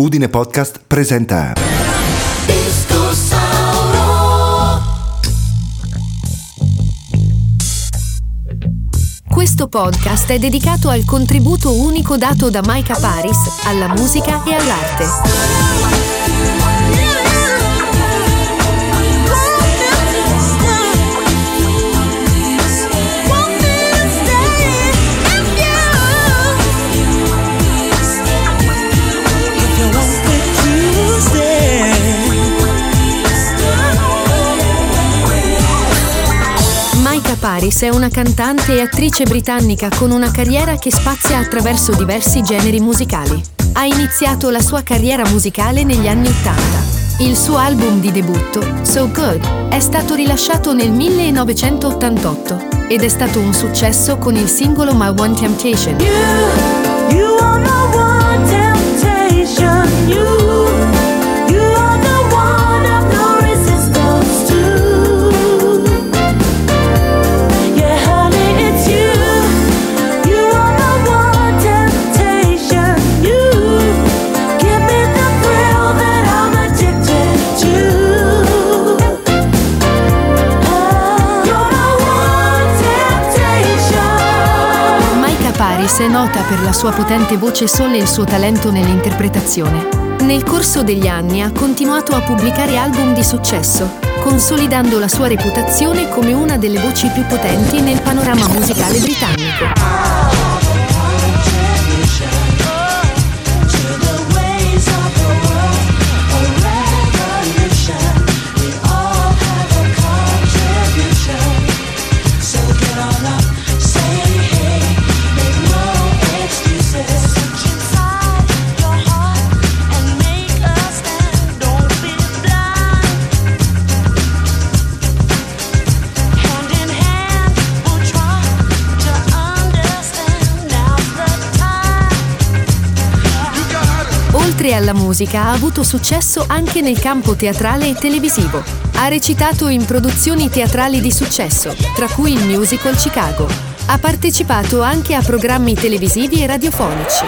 Udine Podcast presenta Questo podcast è dedicato al contributo unico dato da Maika Paris alla musica e all'arte. Paris è una cantante e attrice britannica con una carriera che spazia attraverso diversi generi musicali. Ha iniziato la sua carriera musicale negli anni 80. Il suo album di debutto, So Good, è stato rilasciato nel 1988 ed è stato un successo con il singolo My One Temptation. Paris è nota per la sua potente voce soul e il suo talento nell'interpretazione. Nel corso degli anni ha continuato a pubblicare album di successo, consolidando la sua reputazione come una delle voci più potenti nel panorama musicale britannico. Oltre alla musica ha avuto successo anche nel campo teatrale e televisivo. Ha recitato in produzioni teatrali di successo, tra cui il musical Chicago. Ha partecipato anche a programmi televisivi e radiofonici.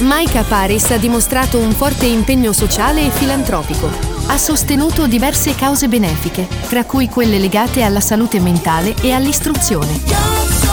Maika Paris ha dimostrato un forte impegno sociale e filantropico. Ha sostenuto diverse cause benefiche, tra cui quelle legate alla salute mentale e all'istruzione.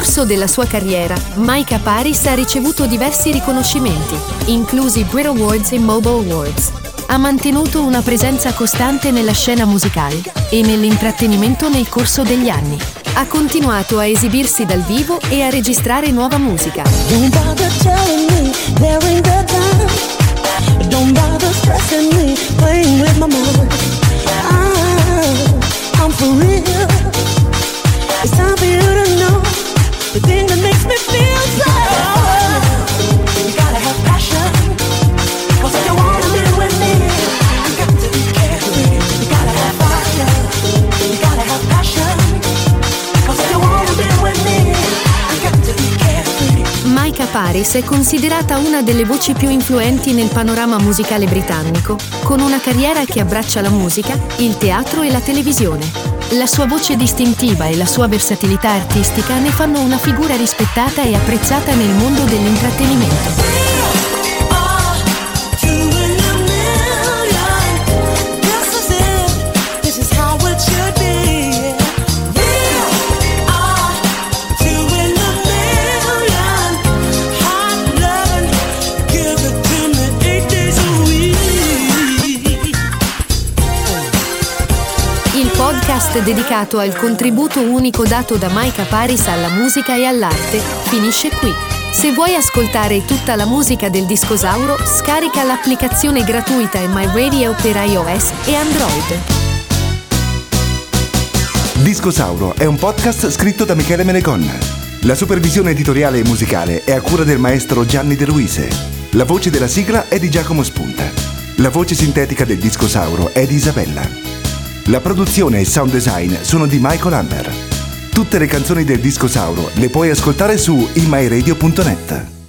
Corso della sua carriera, Maika Paris ha ricevuto diversi riconoscimenti, inclusi Brit Awards e Mobile Awards. Ha mantenuto una presenza costante nella scena musicale e nell'intrattenimento nel corso degli anni. Ha continuato a esibirsi dal vivo e a registrare nuova musica. Don't Paris è considerata una delle voci più influenti nel panorama musicale britannico, con una carriera che abbraccia la musica, il teatro e la televisione. La sua voce distintiva e la sua versatilità artistica ne fanno una figura rispettata e apprezzata nel mondo dell'intrattenimento. Podcast dedicato al contributo unico dato da Maika Paris alla musica e all'arte finisce qui. Se vuoi ascoltare tutta la musica del Discosauro, scarica l'applicazione gratuita My Radio per iOS e Android. Discosauro è un podcast scritto da Michele Menegon. La supervisione editoriale e musicale è a cura del maestro Gianni De Luise. La voce della sigla è di Giacomo Spunta. La voce sintetica del Discosauro è di Isabella. La produzione e il sound design sono di Michael Amber. Tutte le canzoni del Discosauro le puoi ascoltare su imyradio.net.